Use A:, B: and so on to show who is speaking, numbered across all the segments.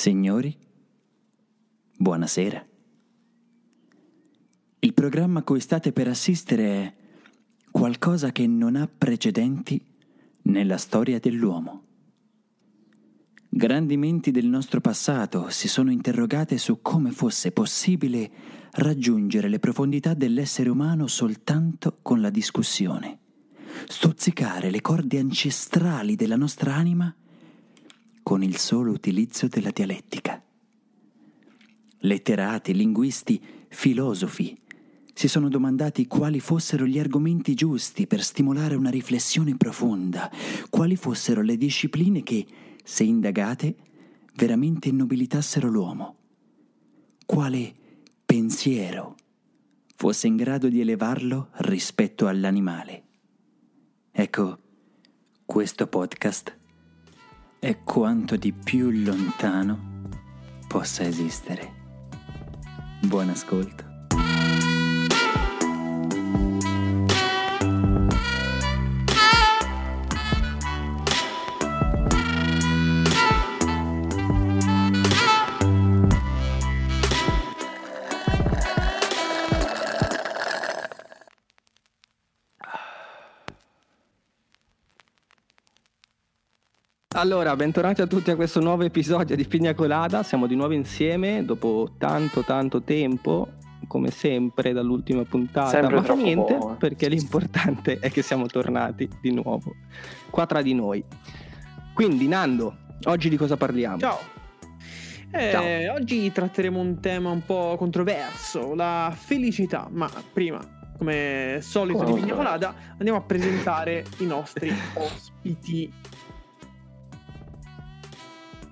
A: Signori, buonasera. Il programma a cui state per assistere è qualcosa che non ha precedenti nella storia dell'uomo. Grandi menti del nostro passato si sono interrogate su come fosse possibile raggiungere le profondità dell'essere umano soltanto con la discussione, stuzzicare le corde ancestrali della nostra anima con il solo utilizzo della dialettica. Letterati, linguisti, filosofi si sono domandati quali fossero gli argomenti giusti per stimolare una riflessione profonda, quali fossero le discipline che, se indagate, veramente innobilitassero l'uomo, quale pensiero fosse in grado di elevarlo rispetto all'animale. Ecco, questo podcast è quanto di più lontano possa esistere. Buon ascolto.
B: Allora, bentornati a tutti a questo nuovo episodio di Pigna Colada. Siamo di nuovo insieme dopo tanto tanto tempo, come sempre dall'ultima puntata.
C: Sempre
B: Ma fa niente,
C: poco, eh.
B: perché l'importante è che siamo tornati di nuovo qua tra di noi. Quindi, Nando, oggi di cosa parliamo?
D: Ciao. Eh, Oggi tratteremo un tema un po' controverso, la felicità, ma prima, come solito
C: Come
D: di Pigna? Colada, andiamo a presentare i nostri ospiti.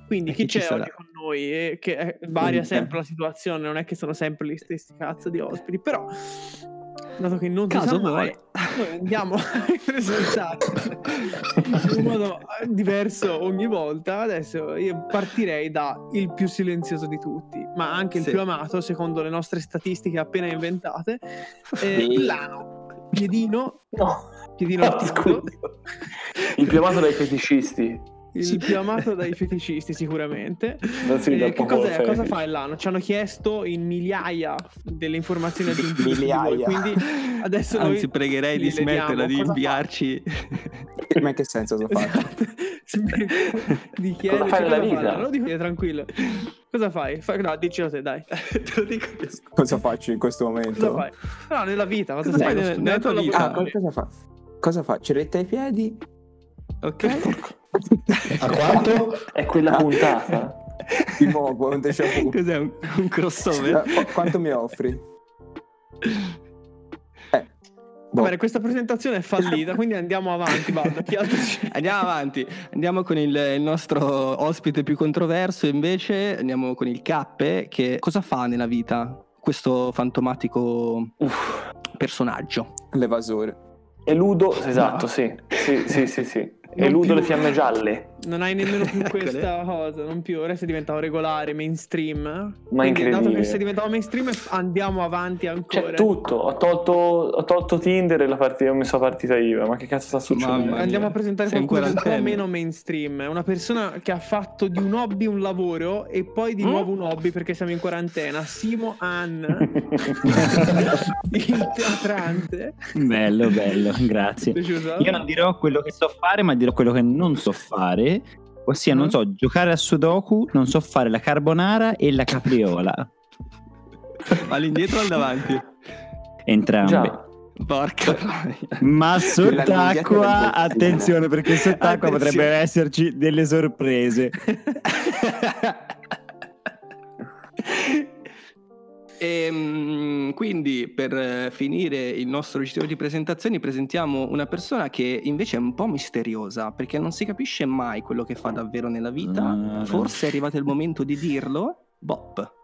D: Quindi
B: E
D: chi
B: chi
D: c'è oggi con noi? Eh, che eh, varia sempre la situazione, non è che sono sempre gli stessi cazzo di ospiti, però dato che non si
B: Caso
D: sa mai, noi andiamo a presentare in modo diverso ogni volta. Adesso io partirei da il più silenzioso di tutti, ma anche il
B: Sì.
D: più amato secondo le nostre statistiche appena inventate. Eh,
C: Sì.
D: Milano, piedino,
C: No,
D: piedino
C: no,
D: alto,
C: scusa. Il più amato dai feticisti.
D: Il più amato dai feticisti sicuramente.
C: Non si
D: Eh, che cos'è? Cosa fa Elano? Ci hanno chiesto in migliaia delle informazioni aggiuntive
C: Migliaia.
D: quindi adesso noi
B: Anzi, pregherei di smetterla di
D: Cosa
B: inviarci.
E: Ma in che senso lo fa?
D: Esatto. di chiederci
C: fai nella
D: cosa
C: vita?
D: fa, Lo dico io, tranquillo. Cosa fai? Fai- No, dicelo te, dai.
B: Te lo dico io.
E: Cosa faccio in questo momento?
D: Cosa fai? No, nella vita, cosa,
B: Cosa
D: fai?
B: fai nella- nella tua vita?
E: Ah, cosa fa? Cosa faccio? Retta ai piedi?
B: Ok?
F: A quanto?
C: È quella puntata.
E: Di nuovo, vu.
B: Cos'è un, un crossover?
E: Qu- Quanto mi offri? Eh, boh.
D: Va bene, questa presentazione è fallita, quindi andiamo avanti.
B: Andiamo avanti, andiamo con il, il nostro ospite più controverso invece, andiamo con il Cappe che cosa fa nella vita questo fantomatico
C: Uff.
B: personaggio?
E: L'evasore.
C: Eludo, esatto, sì. Sì, sì, sì, sì. Eludo
D: più.
C: le fiamme gialle.
D: Non hai nemmeno più questa cosa, non più. Ora sei diventato regolare, mainstream.
C: Ma
D: Quindi, dato
C: incredibile.
D: che sei diventato mainstream, andiamo avanti ancora.
C: C'è tutto. Ho tolto, ho tolto Tinder e la partita, ho messo la partita IVA. Ma che cazzo sta succedendo?
D: Andiamo a presentare
B: Sei
D: qualcuno un po' meno mainstream. Una persona che ha fatto di un hobby un lavoro e poi di
B: Mm?
D: nuovo un hobby perché siamo in quarantena. Simo Ann, il teatrante.
A: Bello, bello, grazie. Io non dirò quello che so fare, ma dirò quello che non so fare. Ossia, non
D: Mm.
A: so giocare a Sudoku, non so fare la carbonara e la capriola.
B: All'indietro o al davanti?
A: Entrambe.
C: Già.
B: Porca.
A: Ma sott'acqua, attenzione, perché sott'acqua
B: Attenzione.
A: potrebbero esserci delle sorprese.
B: Ehm, quindi per eh, finire il nostro giro di presentazioni presentiamo una persona che invece è un po' misteriosa perché non si capisce mai quello che fa davvero nella vita.
A: Ah.
B: Forse è arrivato il momento di dirlo. Bop.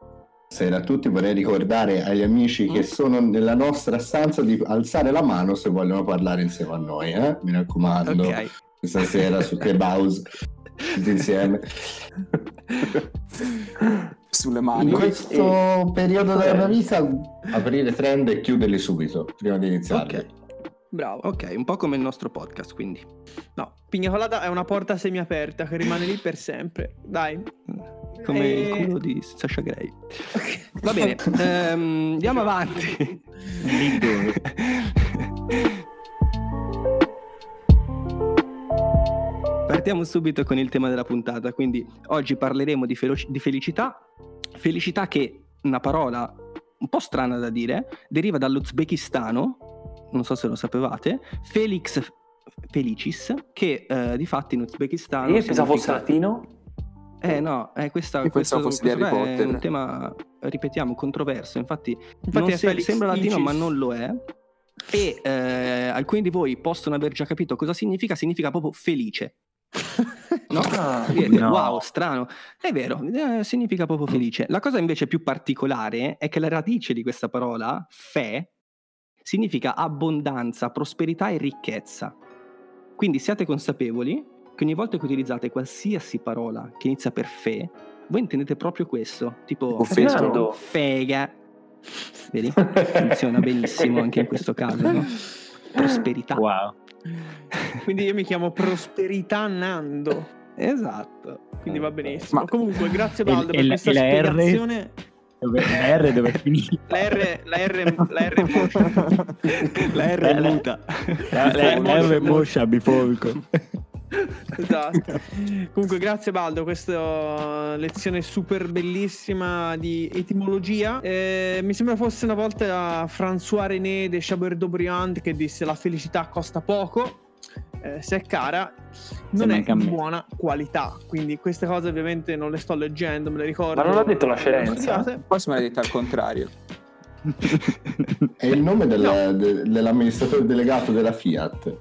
F: Buonasera a tutti, vorrei ricordare agli amici che sono nella nostra stanza di alzare la mano se vogliono parlare insieme a noi, eh? mi raccomando,
B: Ok.
F: questa sera su Clubhouse tutti insieme.
E: Sulle
F: In
E: mani.
F: questo periodo della mia vita aprire trend e chiuderli subito prima di iniziarli.
B: Ok.
D: bravo.
B: Ok, un po' come il nostro podcast, quindi.
D: No, pigna colada è una porta semiaperta che rimane lì per sempre. Dai.
B: Come
D: E-
B: il culo di Sasha Grey. Va bene, ehm, andiamo avanti. Partiamo subito con il tema della puntata, quindi oggi parleremo di, felo- di felicità, felicità che, una parola un po' strana da dire, deriva dall'Uzbekistano, non so se lo sapevate, Felix Felicis, che eh, di fatti in Uzbekistano...
C: Io pensavo fosse latino.
B: Eh no, eh, questa, questo, questo è un tema, ripetiamo, controverso, infatti,
D: Infatti
B: non se-
D: Felix
B: sembra latino ma non lo è. E eh, alcuni di voi possono aver già capito cosa significa, significa proprio felice. No?
C: Ah,
G: no.
B: Wow, strano. È vero, eh, significa proprio felice. La cosa invece più particolare è che la radice di questa parola, fe, significa abbondanza, prosperità e ricchezza. Quindi siate consapevoli che ogni volta che utilizzate qualsiasi parola che inizia per fe, voi intendete proprio questo, tipo
E: Tipo
C: Fernando.
B: fega. Vedi? Funziona benissimo anche in questo caso, no? Prosperità.
G: Wow.
D: Quindi io mi chiamo Prosperità Nando.
B: Esatto.
D: Quindi va benissimo.
E: Ma-
D: Comunque, grazie Baldo per questa
G: la R?
D: spiegazione.
G: Dove, la R dove è finita?
D: La R, la R, la R.
B: La R è muta.
G: La, la- la R è moscia, bifolco.
D: Esatto. Comunque, grazie Baldo, questa lezione super bellissima di etimologia. Eh, mi sembra fosse una volta François René de Chateaubriand che disse la felicità costa poco. Eh, se è cara, non
G: Sembra
D: è di buona qualità. Quindi queste cose ovviamente non le sto leggendo, me le ricordo.
C: Ma non l'ha detto la
D: ho
C: Scienza?
D: studiate.
E: Forse me l'hai detto al contrario.
F: È il nome del- de- dell'amministratore delegato della Fiat.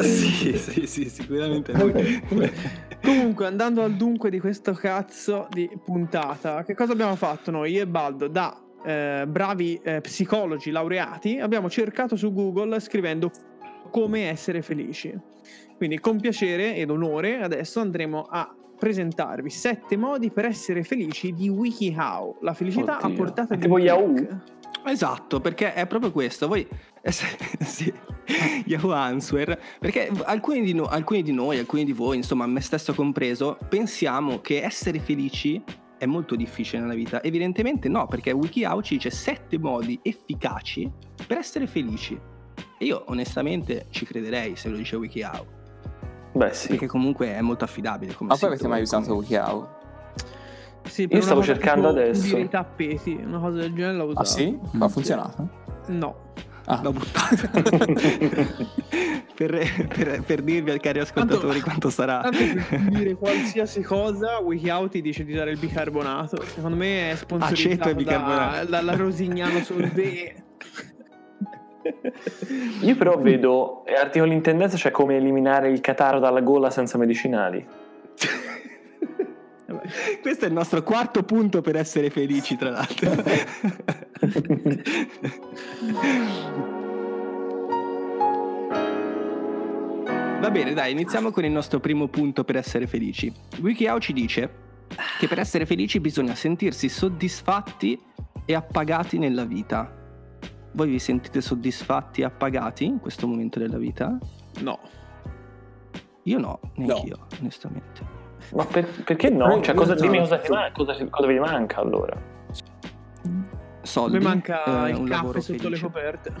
B: sì, sì, sì, sicuramente lui.
D: Comunque, andando al dunque di questo cazzo di puntata, che cosa abbiamo fatto noi? Io e Baldo, da eh, bravi eh, psicologi laureati, abbiamo cercato su Google scrivendo come essere felici. Quindi, con piacere ed onore, adesso andremo a presentarvi sette modi per essere felici di WikiHow. La felicità a
C: Oddio.
D: portata di
C: Tipo Yahoo?
B: Esatto, perché è proprio questo. Voi, eh, sì, sì, Yahoo Answer, perché alcuni di, no- alcuni di noi, alcuni di voi, insomma, me stesso compreso, pensiamo che essere felici è molto difficile nella vita. Evidentemente no, perché WikiHow ci dice sette modi efficaci per essere felici. Io onestamente ci crederei se lo dice WikiHow,
C: Beh, sì.
B: perché comunque è molto affidabile. Come
E: Ma poi avete mai usato
B: come-
E: WikiHow?
D: Sì,
C: Io stavo cercando adesso.
D: i tappeti, una cosa del genere l'ho usata.
E: Ah sì? Ma ha funzionato?
D: No.
E: Ah,
B: L'ho buttato per, per- per dirvi, cari ascoltatori,
D: Tanto-
B: quanto sarà.
D: Tanto per dire qualsiasi cosa, WikiHow ti dice di usare il bicarbonato. Secondo me è
B: Aceto e
D: sponsorizzato da,
B: bicarbonato.
D: dalla Rosignano Solvay.
C: Io però vedo eh, articoli in tendenza, cioè come eliminare il cataro dalla gola senza medicinali.
B: Questo è il nostro quarto punto per essere felici, tra l'altro. Va bene, dai, iniziamo con il nostro primo punto per essere felici. WikiHow ci dice che per essere felici bisogna sentirsi soddisfatti e appagati nella vita. Voi vi sentite soddisfatti e appagati in questo momento della vita?
D: No.
B: Io no, neanche io, onestamente.
C: Ma per- perché no? Cioè,
E: io
C: cosa, dimmi cosa, ti man- cosa, cosa vi manca allora?
B: Soldi,
D: Mi manca
B: eh,
D: il
B: un
D: caffè
B: lavoro
D: sotto le
B: felice.
D: coperte.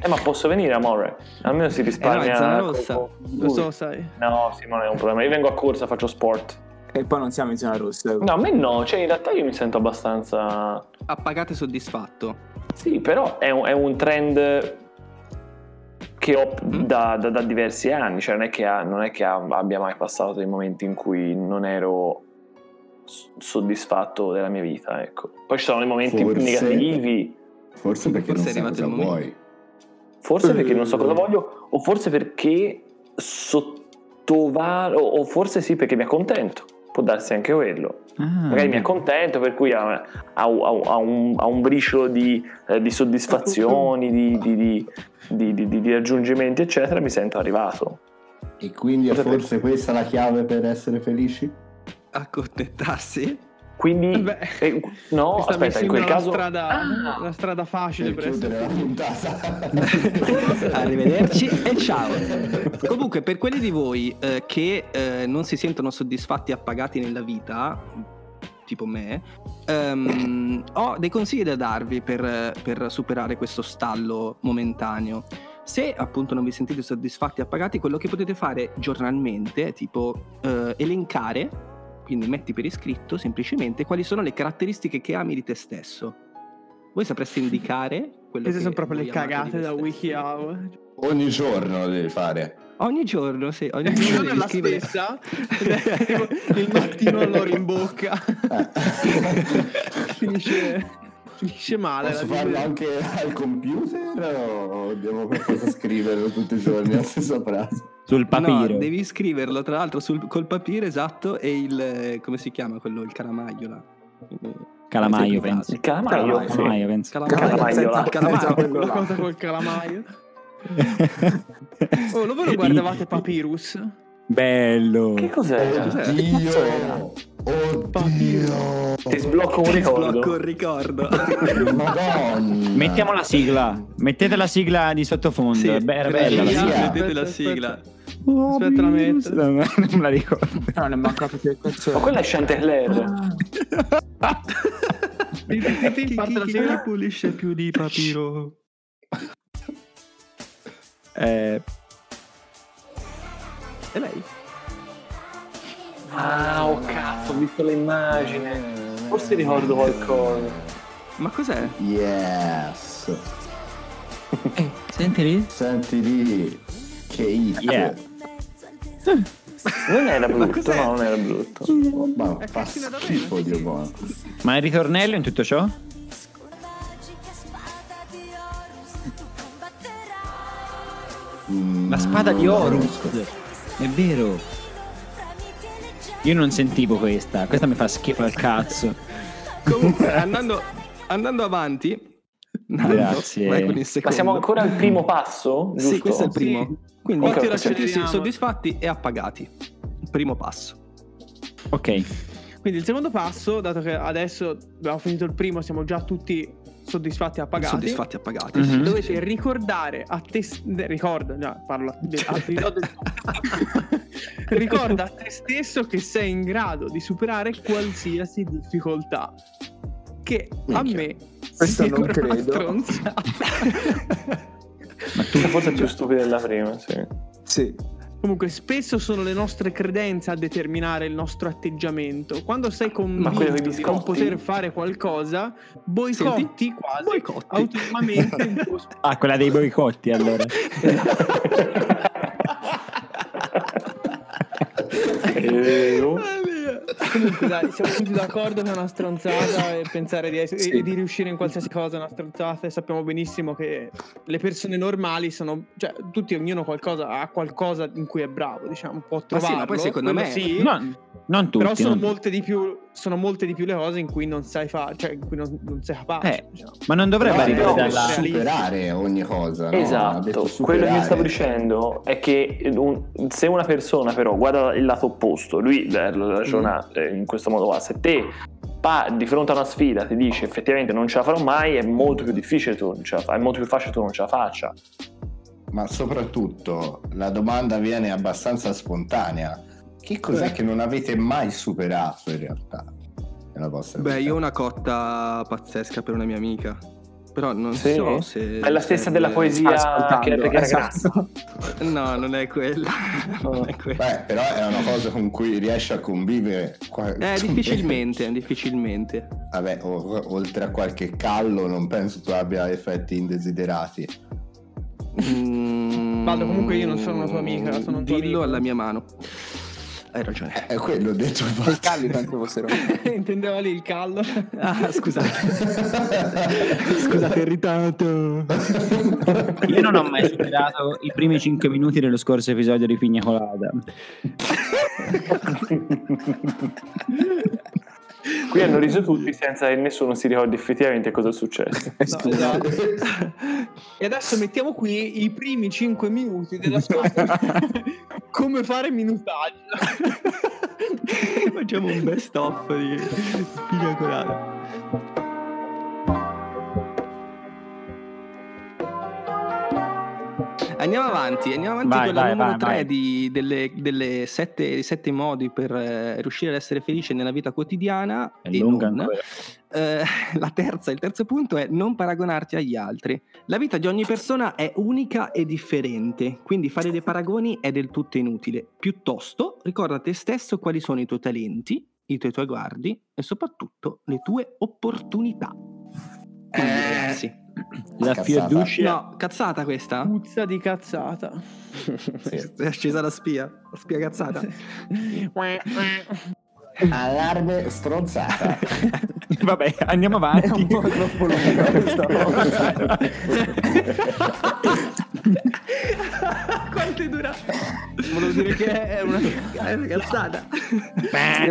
C: Eh, ma posso venire, amore? Almeno si risparmia.
B: Eh no,
D: Lo so, sai.
C: No, sì, non è un problema. Io vengo a corsa, faccio sport.
E: E poi non siamo in zona rossa.
C: No, a me no. Cioè, in realtà io mi sento abbastanza.
B: Appagato e soddisfatto.
C: Sì, però è un, è un trend che ho
B: Mm.
C: da, da- da diversi anni. Cioè, non è che, ha- non è che ha- abbia mai passato dei momenti in cui non ero soddisfatto della mia vita. Ecco. Poi ci sono dei momenti
F: Forse-
C: negativi.
F: Forse perché
B: Forse
F: non sai
B: arrivato
F: cosa vuoi.
C: Forse perché non so cosa voglio, o forse perché sottovaluto, o forse sì perché mi accontento. Può darsi anche quello.
G: Ah,
C: Magari mi accontento, per cui ha, ha- ha- ha un, ha un briciolo di, eh, di soddisfazioni, di, di- di- di- di- di- di raggiungimenti, eccetera. Mi sento arrivato.
F: E quindi è forse questa la chiave per essere felici?
B: Accontentarsi?
C: Quindi,
D: Beh,
C: eh, no, aspetta, in quel caso...
D: una strada,
C: Ah,
D: una strada facile
F: Per la
D: essere.
F: puntata.
B: Arrivederci e ciao. Comunque, per quelli di voi eh, che eh, non si sentono soddisfatti e appagati nella vita, tipo me, ehm, ho dei consigli da darvi per, per superare questo stallo momentaneo. Se appunto non vi sentite soddisfatti e appagati, quello che potete fare giornalmente è tipo eh, elencare, quindi metti per iscritto semplicemente quali sono le caratteristiche che ami di te stesso. Voi sapreste indicare quello
D: Queste sono proprio le cagate da? WikiHow.
F: Ogni giorno lo devi fare.
B: Ogni giorno, sì, ogni giorno
D: giorno è
B: devi
D: la
B: scrivere.
D: stessa. il mattino l'oro in bocca. finisce, finisce male.
F: Posso farlo anche al computer o devo per forza scriverlo tutti i giorni la stessa frase?
A: Sul papiro.
B: No, devi scriverlo tra l'altro sul, col papiro esatto e il come si chiama quello il calamaio là.
A: Calamaio, penso.
C: il calamaio, sì.
A: Calamaio, penso.
B: Calamaio.
C: Calamaio.
B: Calamaio.
E: quello
D: La cosa col calamaio. Oh, lo voi lo guardavate Papyrus?
A: Bello.
C: Che cos'era?
B: Cos'è?
F: Oddio! Oddio!
C: Ti sblocco un
B: Ti
C: ricordo.
B: sblocco il ricordo.
F: Madonna!
A: Mettiamo la sigla. Mettete la sigla di sottofondo.
B: Sì,
A: È be- era bella la sigla.
B: mettete la sigla.
D: Aspetta, la metto.
A: No, no, non la ricordo.
E: No, non è mancato più.
C: Ma quella è
D: ti-
B: Chi, pulisce più di papiro?
A: Eh,
B: E lei?
C: Ah, oh cazzo, ho visto l'immagine. Forse ricordo qualcosa.
B: Ma cos'è?
F: Yes!
A: senti lì?
F: Senti lì, che hit!
A: Yeah.
C: Non era brutto, no, non era brutto.
F: Ma fa schifo, Dio buono.
A: Ma il ritornello in tutto ciò?
F: Mm,
A: La spada di Horus. È vero. Io non sentivo questa. Questa mi fa schifo al cazzo.
B: Comunque, andando, andando avanti. Nando,
A: Grazie.
C: siamo ancora al primo passo? Giusto?
B: Sì, questo è il primo.
D: Sì.
B: Quindi
C: Ok,
B: okay,
C: ok.
B: sentirsi soddisfatti e appagati. Primo passo.
A: Ok.
D: Quindi il secondo passo, dato che adesso abbiamo finito il primo, siamo già tutti soddisfatti e appagati.
B: Soddisfatti e appagati.
A: Mhm.
D: Dovete ricordare a te ricorda, no, parlo a- de- ricorda a te stesso che sei in grado di superare qualsiasi difficoltà. Che a
F: Minchia.
D: me
E: Questo
D: sembra
E: non credo.
A: Ma tu
C: Questa forse è più stupida della prima, sì.
E: Sì.
D: Comunque, spesso sono le nostre credenze a determinare il nostro atteggiamento. Quando sei convinto di non poter fare qualcosa, boicotti quasi
B: Boicotti.
D: autonomamente il tuo spazio.
A: Ah, quella dei boicotti allora.
C: Eh, oh.
D: Comunque, dai, siamo tutti d'accordo che è una stronzata e pensare di, essere-
E: Sì.
D: e di riuscire in qualsiasi cosa è una stronzata. E sappiamo benissimo che le persone normali sono, cioè, tutti, ognuno qualcosa, ha qualcosa in cui è bravo, diciamo, può
B: Ma sì,
D: trovarlo.
B: ma poi secondo me-
D: sì,
A: No, non tutti.
D: però sono
A: non-
D: molte, di più, sono molte di più le cose in cui non sai fare, cioè in cui non, non sei capace.
A: Eh,
D: diciamo.
A: Ma non dovrebbe
F: Però
A: arrivare
C: no,
A: dalla...
F: superare ogni cosa. no?
C: Esatto, quello che io stavo dicendo è che un- se una persona però guarda il lato opposto, lui eh, lo ragiona
F: Mm.
C: in questo modo qua, se te pa- di fronte a una sfida ti dici effettivamente non ce la farò mai, è molto più difficile tu non ce la fa- è molto più facile tu non ce la faccia.
F: Ma soprattutto la domanda viene abbastanza spontanea. Che cos'è
B: Eh.
F: che non avete mai superato in realtà? Nella vostra
B: Beh,
F: vita?
B: io ho una cotta pazzesca per una mia amica. Però non
C: Sì?
B: so se.
C: È la stessa della poesia che perché era
E: esatto.
B: No, non è quella. non è quella.
F: Beh, però è una cosa con cui riesci a convivere.
B: Eh, difficilmente, difficilmente.
F: Vabbè, o- oltre a qualche callo, non penso tu abbia effetti indesiderati.
B: Mm,
D: Vado, comunque io non sono una tua amica, sono un tuo
B: Dillo
D: amico.
B: alla mia mano. Hai ragione.
F: È quello ho detto.
E: I calli penso fossero.
D: Intendeva lì il callo.
B: Ah, scusate. scusate, irritato.
A: Io non ho mai superato i primi 5 minuti dello scorso episodio di Pigna Colada.
C: Qui hanno riso tutti senza che nessuno si ricordi effettivamente cosa è successo.
D: No, esatto. e adesso mettiamo qui i primi 5 minuti della sua Come fare minutaggio.
B: Facciamo un best of di Pina Colada. Andiamo avanti, andiamo avanti
A: Vai,
B: con la
A: vai,
B: numero
A: vai,
B: 3
A: vai.
B: di- delle, delle sette, sette modi per eh, riuscire ad essere felice nella vita quotidiana.
A: È
B: e non. Eh, la terza, il terzo punto è non paragonarti agli altri. La vita di ogni persona è unica e differente, quindi fare dei paragoni è del tutto inutile. Piuttosto, ricorda te stesso quali sono i tuoi talenti, i tuoi traguardi e soprattutto le tue opportunità. Quindi,
C: Eh,
B: ragazzi,
A: La fiorduscia.
B: no, cazzata questa?
D: Puzza di cazzata.
F: Sì.
B: È scesa la spia, la spia cazzata.
F: Allarme stronzata.
A: Vabbè, andiamo
E: È un
A: avanti.
E: po' troppo lunga questa
B: Quanto dura? Volevo dire che è una, è una cazzata.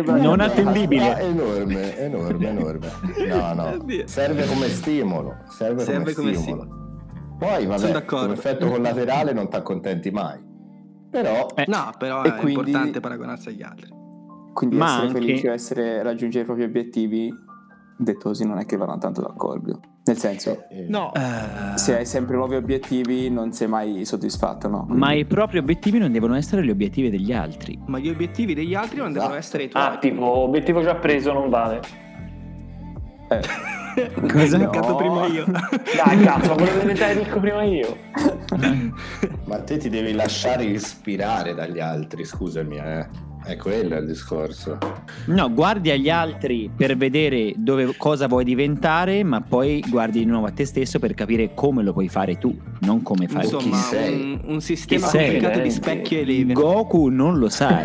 A: non attendibile.
F: È enorme, enorme, enorme. No, no.
B: Oddio.
F: Serve come stimolo. Serve,
B: Serve
F: come,
B: come
F: stimolo. Poi, vabbè, come effetto collaterale non ti accontenti mai. Però,
A: Eh,
B: No, però
E: E
B: è
E: quindi-
B: importante paragonarsi agli altri.
E: Quindi
A: Ma
E: essere
A: anche-
E: felici o essere raggiungere i propri obiettivi, detto così, non è che vanno tanto d'accordo. Nel senso,
F: eh,
D: No,
B: Eh,
E: se hai sempre nuovi obiettivi, non sei mai soddisfatto, no? Quindi-
A: Ma i propri obiettivi non devono essere gli obiettivi degli altri.
B: Ma gli obiettivi degli altri non devono
F: Esatto.
B: essere i tuoi.
C: Ah, tipo, obiettivo già preso non vale.
E: Eh,
A: Cosa?
E: No.
B: Ho prima io.
C: Dai, cazzo, ma volevo diventare ricco prima io.
F: Ma te ti devi lasciare ispirare dagli altri, scusami, eh. È quello il discorso.
A: No, guardi agli altri per vedere dove, cosa vuoi diventare, ma poi guardi di nuovo a te stesso per capire come lo puoi fare tu, non come fare tu.
B: Insomma,
F: chi sei?
B: un, un sistema
A: Chi sei?
B: complicato di
C: Eh,
B: specchi e leve.
A: Goku non lo sai.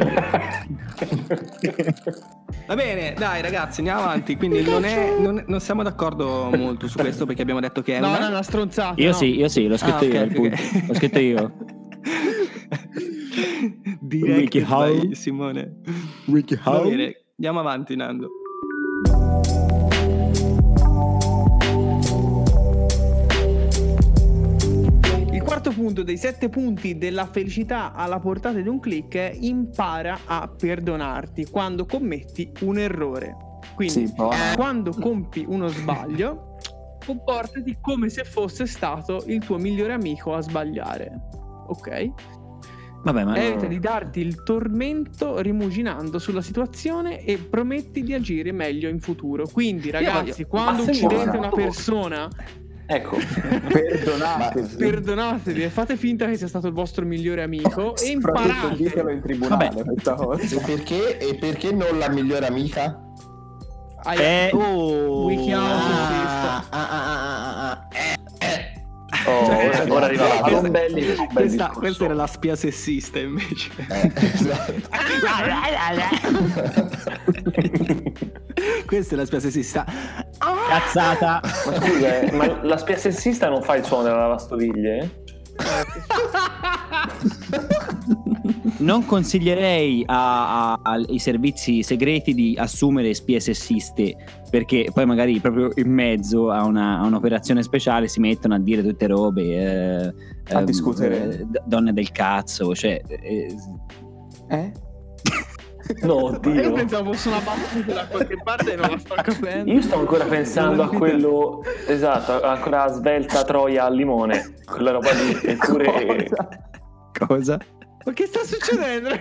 B: Va bene, dai ragazzi, andiamo avanti. Quindi non, è- non- non siamo d'accordo molto su questo perché abbiamo detto che è
D: no,
B: una...
D: no, è una stronzata.
A: Io
D: no.
A: sì, io sì, l'ho scritto
B: Ah, ok,
A: io. il
B: ok,
A: punto.
B: ok.
A: L'ho scritto io.
B: Direct
A: WikiHow.
B: by Simone. Va bene, andiamo avanti Nando.
D: Il quarto punto dei sette punti della felicità alla portata di un click è impara a perdonarti quando commetti un errore. Quindi,
E: Sì,
D: quando compi uno sbaglio, comportati come se fosse stato il tuo migliore amico a sbagliare. Ok?
A: Vabbè, ma
D: Evita di darti il tormento rimuginando sulla situazione e prometti di agire meglio in futuro. Quindi, ragazzi,
B: voglio-
D: quando uccidete una persona,
C: Ecco,
E: Perdonate.
D: perdonatevi e fate finta che sia stato il vostro migliore amico e
E: Soprattutto ditelo
D: imparate.
E: in tribunale
A: Vabbè.
E: questa cosa.
F: E perché, e perché non la migliore amica?
D: Ai-
A: Eh,
B: Oh,
D: Wikihow
F: Ah, ah, ah, ah, ah.
C: Oh,
F: Cioè,
C: ora, arriva la
F: questa-
B: questa, questa era la spia sessista invece.
F: Eh, esatto.
B: questa è la spia sessista.
A: cazzata.
C: Ma scusa, eh, ma la spia sessista non fa il suono della lavastoviglie?
A: Non consiglierei a- a- ai servizi segreti di assumere spie sessiste perché poi magari proprio in mezzo a, una- a un'operazione speciale si mettono a dire tutte robe eh,
E: A
A: ehm,
E: discutere.
A: eh, donne del cazzo cioè eh,
E: Eh?
C: No,
D: Ma Io
C: oddio.
D: pensavo fosse una battuta da qualche parte e non la sto capendo.
C: Io sto ancora pensando a quello esatto, ancora a svelta troia al limone, quella roba lì, eppure
A: cosa?
D: Ma che sta succedendo?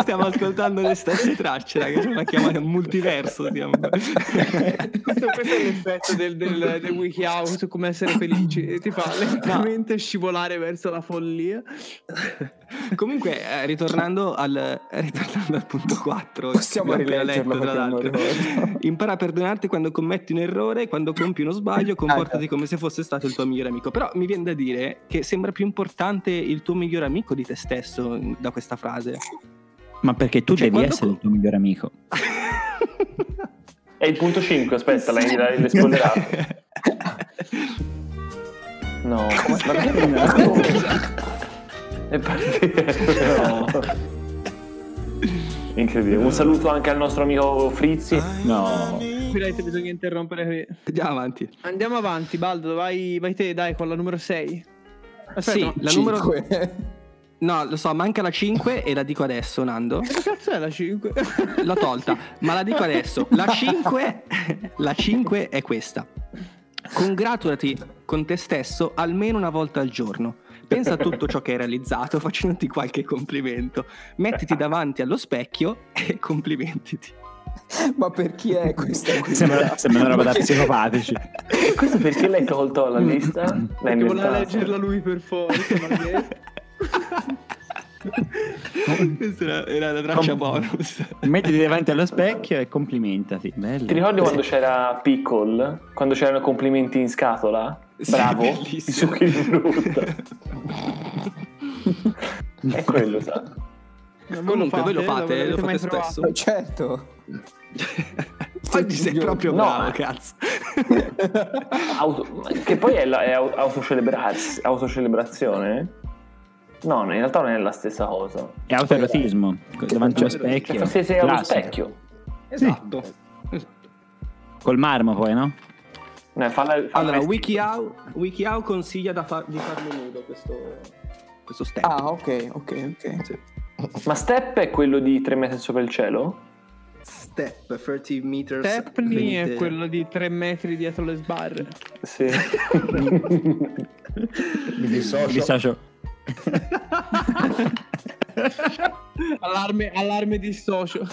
B: Stiamo ascoltando le stesse tracce, raga. C'è una chiamata multiverso. Stiamo...
D: questo, questo è l'effetto del, del, del WikiHow su come essere felici. Ti fa lentamente scivolare verso la follia.
B: Comunque, eh, ritornando, al, ritornando al punto 4,
E: Possiamo rileggerlo
B: letto, tra l'altro. Impara a perdonarti quando commetti un errore, quando compi uno sbaglio, comportati come se fosse stato il tuo migliore amico. Però mi viene da dire che sembra più importante il tuo migliore amico di te stesso da questa frase.
A: ma perché tu
B: Cioè,
A: devi
B: quando
A: essere
B: co-
A: il tuo migliore amico
C: è il punto 5, aspetta, l'hai, l'hai, l'hai spoilerato. No, ma perché non è partito? Incredibile. Un saluto anche al nostro amico Frizzi.
A: no
D: Copyright, bisogna interrompere qui.
B: Andiamo avanti.
D: Andiamo avanti, Baldo. Vai, vai te, dai, con la numero 6. Aspetta,
B: Sì, la numero,
E: Cinque.
B: No, lo so, manca la 5 e la dico adesso, Nando.
D: Che cazzo è la 5?
B: L'ho tolta, ma la dico adesso. La 5, la 5 è questa. Congratulati con te stesso almeno una volta al giorno. Pensa a tutto ciò che hai realizzato facendoti qualche complimento. Mettiti davanti allo specchio e complimentiti.
E: Ma per chi è questa?
A: Sembra, sembra una roba da psicopatici.
C: Questo perché l'hai tolto dalla lista? L'hai
D: Perché voleva leggerla lui per forza.
B: Questa era, era la traccia
A: Com-
B: bonus.
A: Mettiti davanti allo specchio e complimentati. Bello.
C: Ti ricordi quando c'era Pickle? Quando c'erano complimenti in scatola?
B: Sì,
C: Bravo, i
B: bellissimo.
C: succhi di frutta. è quello, sa.
B: Comunque, voi lo fate? Lo
D: mai
B: fate
D: provato?
B: spesso?
E: Certo.
B: Oggi sei proprio
C: No.
B: bravo, cazzo.
C: Auto- che poi è, la, è autocelebrazione? No, in realtà non è la stessa cosa.
A: È autoerotismo. Davanti allo specchio.
C: Cioè, se sei allo specchio.
B: Esatto. Esatto.
A: Col marmo poi, no?
C: No, falla, falla
B: Allora. WikiHow, WikiHow consiglia da fa- di farlo nudo questo, questo step.
E: Ah, ok, ok, ok.
C: Ma Step è quello di 3 metri sopra il cielo?
B: Step 30 meters.
D: Stepney è quello di 3 metri dietro le sbarre.
C: Sì.
F: Mi dissocio.
A: Mi dissocio.
D: allarme, allarme di socio.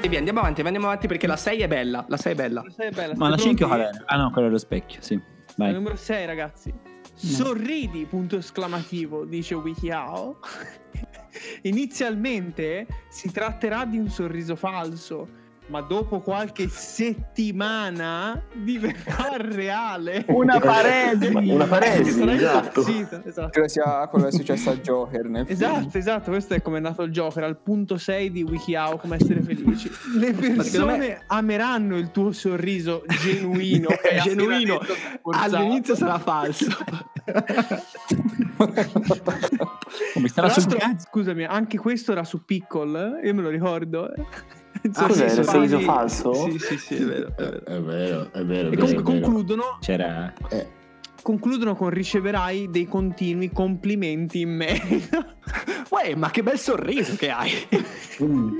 B: E via, andiamo avanti, andiamo avanti perché la 6 è bella. La 6 è bella.
D: Sei bella,
A: Ma la
D: siete
A: 5 qual
D: pronti?
A: era? Ah no, quello dello specchio, sì. Vai.
D: Numero 6, ragazzi. Sorridi, punto esclamativo, dice WikiHow. Inizialmente si tratterà di un sorriso falso, ma dopo qualche settimana diverrà reale.
A: Una paresi!
C: Una paresi, esatto.
D: esatto.
E: Credo sia quello che è successo a Joker nel film.
D: Esatto, esatto, questo è come è nato il Joker, al punto 6 di WikiHow, come essere felici. Le persone
B: me-
D: ameranno il tuo sorriso genuino. hai appena
B: Genuino. All'inizio sarà falso.
A: Starà sul
D: scusami, anche questo era su Pickle, eh? io me lo ricordo.
C: Ah, cos'è,
D: Sì,
C: il
D: sì,
C: sorriso
D: sì.
C: falso?
B: Sì, sì, sì, è vero. È vero.
F: È vero, è vero.
D: E comunque concludono,
A: C'era...
F: Eh,
D: concludono con riceverai dei continui complimenti in merito.
B: Uè, ma che bel sorriso che hai.
F: mm,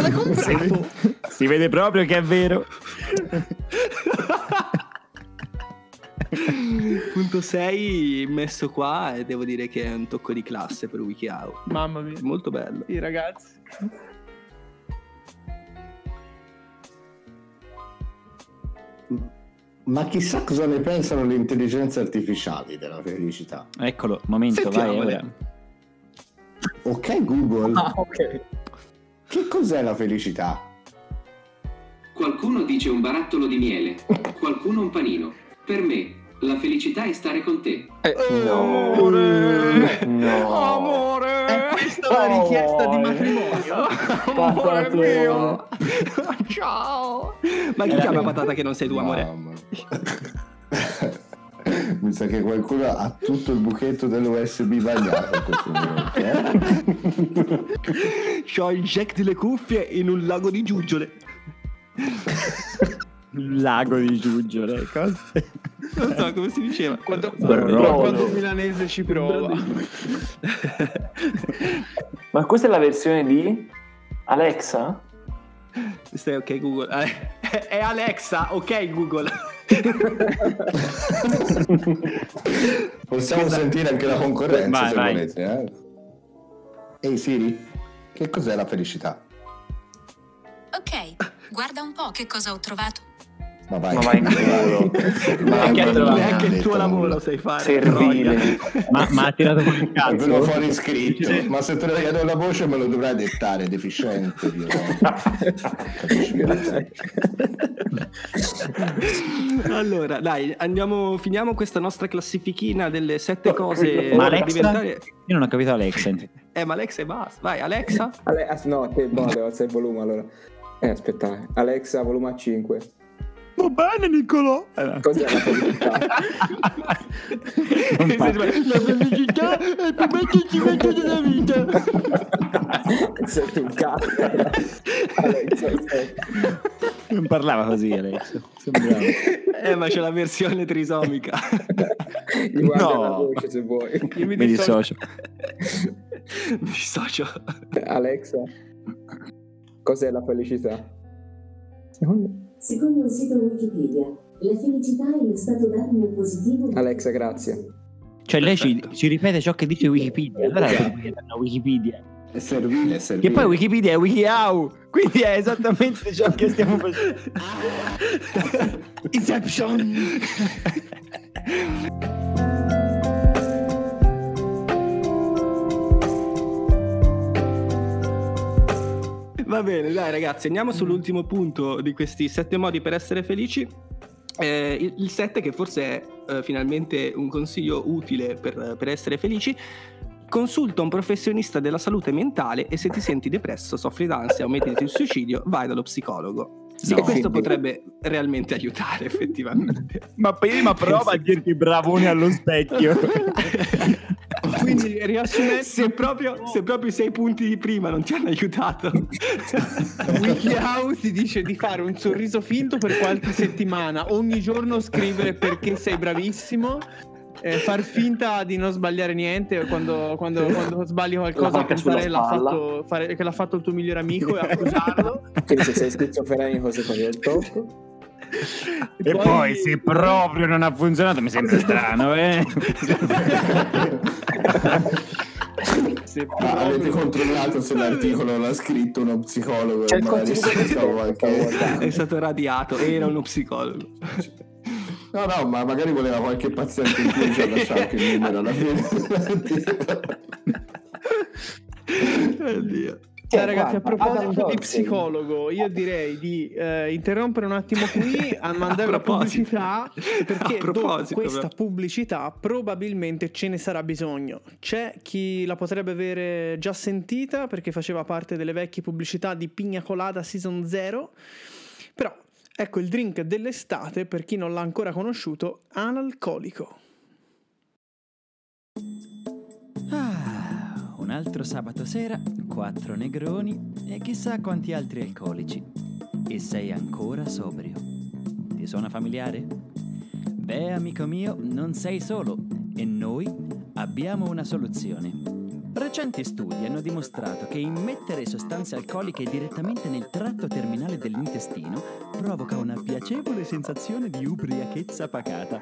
B: l'hai comprato?
A: Si vede proprio che è vero.
B: Punto 6 messo qua e devo dire che è un tocco di classe per WikiHow.
D: Mamma mia.
B: Molto bello.
D: I ragazzi.
F: Ma chissà cosa ne pensano le intelligenze artificiali della felicità.
A: Eccolo, momento, vai
B: Sentiamole.
A: ora.
F: Ok Google,
E: Ah, ok.
F: che cos'è la felicità?
H: Qualcuno dice un barattolo di miele, qualcuno un panino. Per me, la felicità è stare con te.
C: No.
B: Amore!
C: No.
B: Amore!
D: È questa la richiesta di matrimonio?
B: Amore mio! Ciao! Ma chi
A: Era-
B: chiama patata che non sei tu, amore?
F: Mamma. Mi sa che qualcuno ha tutto il buchetto dell'USB bagnato in questo momento. Eh?
B: C'ho il jack delle cuffie in un lago di giuggiole.
A: Il lago di giuggiole, cosa?
B: Non so come si diceva.
D: Quando,
A: Bravo.
D: quando il milanese ci prova.
C: Ma questa è la versione di Alexa?
B: Stai ok Google. Eh, È Alexa, ok Google.
F: Possiamo sentire anche la concorrenza
A: Vai,
F: se
A: vai.
F: volete. Eh? Ehi Siri, che cos'è la felicità?
I: Ok, guarda un po' che cosa ho trovato.
F: Ma vai,
C: Ma vai in culo.
B: Neanche, neanche il tuo lavoro lo sai fare.
C: Servile.
A: Ma, ma ha tirato fuori il
F: È
A: cazzo.
F: fuori scritto, ma se te lo chiedo la voce me lo dovrai dettare, deficiente. Che-
B: Allora, dai, andiamo, finiamo questa nostra classifichina delle sette cose
A: Ma Alexa?
B: diventare.
A: Io non ho capito Alexa.
B: Eh, ma Alexa e basta. Vai, Alexa.
E: Ale- ah, no, te, boh, devo alzare il volume allora. Eh, aspetta. Alexa, volume a 5.
A: Va bene, Niccolò.
E: Cos'è la felicità?
B: La felicità è più bella che ci mette della vita.
E: Sei un cazzo. Alexa, sei-
A: Non parlava così Alex. Sembrava.
B: Eh, ma c'è la versione trisomica.
E: Gli guarda
A: No.
E: la voce se vuoi.
D: Io mi
A: Mi
D: dissocio.
A: dissocio.
B: Mi dissocio.
E: Alexa, cos'è la felicità? Secondo
J: Secondo il sito Wikipedia, la felicità è lo stato d'animo positivo di
E: Alexa, grazie.
A: Cioè lei ci, ci ripete ciò che dice Wikipedia. Allora danno Wikipedia.
F: È servile, è servile.
A: Che poi Wikipedia è WikiHow. Quindi è esattamente ciò che stiamo facendo.
D: Inception!
B: Va bene, dai ragazzi, andiamo sull'ultimo punto di questi sette modi per essere felici. Eh, il, il 7 che forse è eh, finalmente un consiglio utile per, per essere felici. Consulta un professionista della salute mentale e se ti senti depresso, soffri d'ansia o mediti il suicidio, vai dallo psicologo. Sì,
A: No.
B: questo potrebbe realmente aiutare effettivamente.
A: Ma prima prova a dirti bravone allo specchio.
D: Quindi riassumendo,
B: Se proprio, se proprio i sei punti di prima non ti hanno aiutato,
D: WikiHow ti dice di fare un sorriso finto per qualche settimana, ogni giorno scrivere perché sei bravissimo. eh, far finta di non sbagliare niente quando, quando- quando sbagli qualcosa pensare l'ha fatto, fare- che l'ha fatto il tuo migliore amico e accusarlo
E: Quindi se sei schizofrenico secondo il tocco.
A: E poi se proprio non ha funzionato mi sembra strano, eh.
D: Se
F: Ma avete controllato se l'articolo l'ha scritto uno psicologo
E: il
F: magari qualche...
B: è stato radiato, era uno psicologo.
F: No, no, ma magari voleva qualche paziente in più ci ha lasciato anche il numero alla fine.
B: Oddio.
D: Cioè, ragazzi, a proposito di psicologo, io direi di eh, interrompere un attimo qui, a mandare
B: A proposito.
D: pubblicità, perché dopo questa pubblicità probabilmente ce ne sarà bisogno. C'è chi la potrebbe avere già sentita perché faceva parte delle vecchie pubblicità di Pigna Colada Season 0, però ecco il drink dell'estate, per chi non l'ha ancora conosciuto, analcolico.
G: Un altro sabato sera, quattro negroni e chissà quanti altri alcolici. E sei ancora sobrio. Ti suona familiare? Beh, amico mio, non sei solo e noi abbiamo una soluzione. Recenti studi hanno dimostrato che immettere sostanze alcoliche direttamente nel tratto terminale dell'intestino provoca una piacevole sensazione di ubriachezza pacata.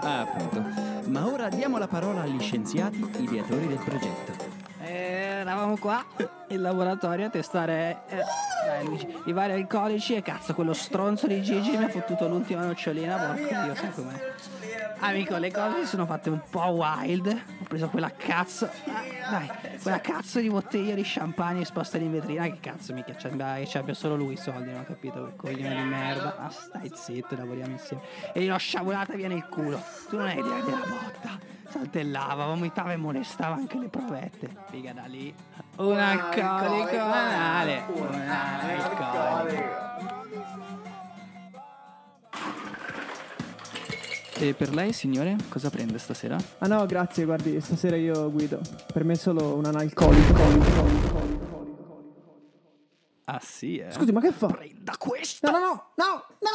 G: Ah, appunto. Ma ora diamo la parola agli scienziati ideatori del progetto.
K: Eh, eravamo qua in laboratorio a testare eh, Luigi, i vari alcolici e cazzo quello stronzo di Gigi mi ha fottuto l'ultima nocciolina porco dio sai com'è. Amico le cose si sono fatte un po' wild ho preso quella cazzo ah, dai quella cazzo di bottiglia di champagne esposta in vetrina che cazzo mica che ci abbia solo lui i soldi non ho capito che coglione di merda. Ma stai zitto lavoriamo insieme. E gliel'ho sciabolata via nel culo. Tu non hai idea della botta. Saltellava, vomitava e molestava anche le provette. Figa da lì. Un alcolico anale. Un alcolico.
B: E per lei, signore, cosa prende stasera?
D: Ah no, grazie, guardi, stasera io guido. Per me è solo un analcolico.
B: Ah sì, eh.
D: Scusi, ma che fa?
K: Da questo.
D: No, no, no, no, no!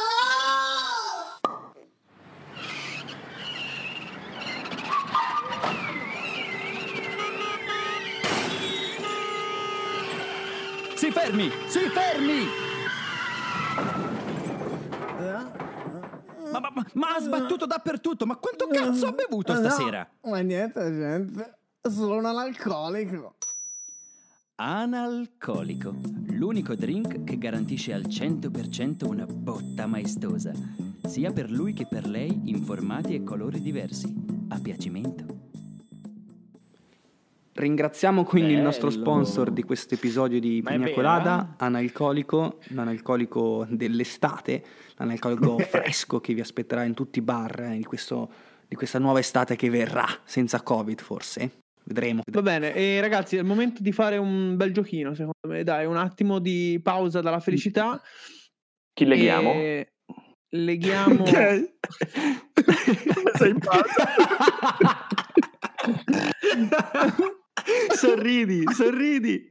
G: Fermi! Si fermi! Ma, ma- ma- ha sbattuto dappertutto! Ma quanto cazzo ha bevuto stasera?
D: Ma niente, gente. Solo un analcolico.
G: Analcolico, l'unico drink che garantisce al 100% una botta maestosa, sia per lui che per lei in formati e colori diversi, a piacimento.
B: Ringraziamo quindi il nostro
A: Bello.
B: sponsor di questo episodio di
A: vero,
B: Colada, analcolico, l'analcolico dell'estate, l'analcolico fresco che vi aspetterà in tutti i bar eh, di, questo- di questa nuova estate che verrà, senza Covid forse. Vedremo.
D: Va bene, e ragazzi, è il momento di fare un bel giochino, secondo me. Dai, un attimo di pausa dalla felicità.
C: Chi leghiamo?
D: E Leghiamo.
B: Sei in pausa. sorridi, sorridi.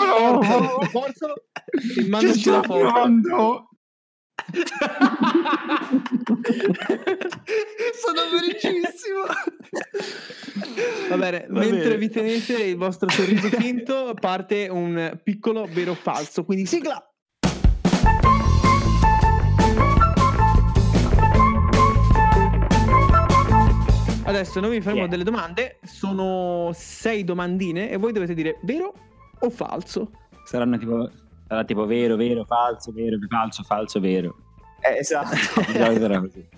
D: Oh, Forza- E mandaci la foto.
B: Sono felicissimo.
D: Va bene,
B: Va
D: mentre
B: bene.
D: vi tenete il vostro sorriso finto, parte un piccolo vero falso. Quindi sigla! Adesso noi vi faremo
A: Yeah.
D: delle domande, sono sei domandine e voi dovete dire vero o falso.
A: Saranno tipo, sarà tipo vero, vero, falso, vero, falso, falso, vero.
E: Eh, esatto.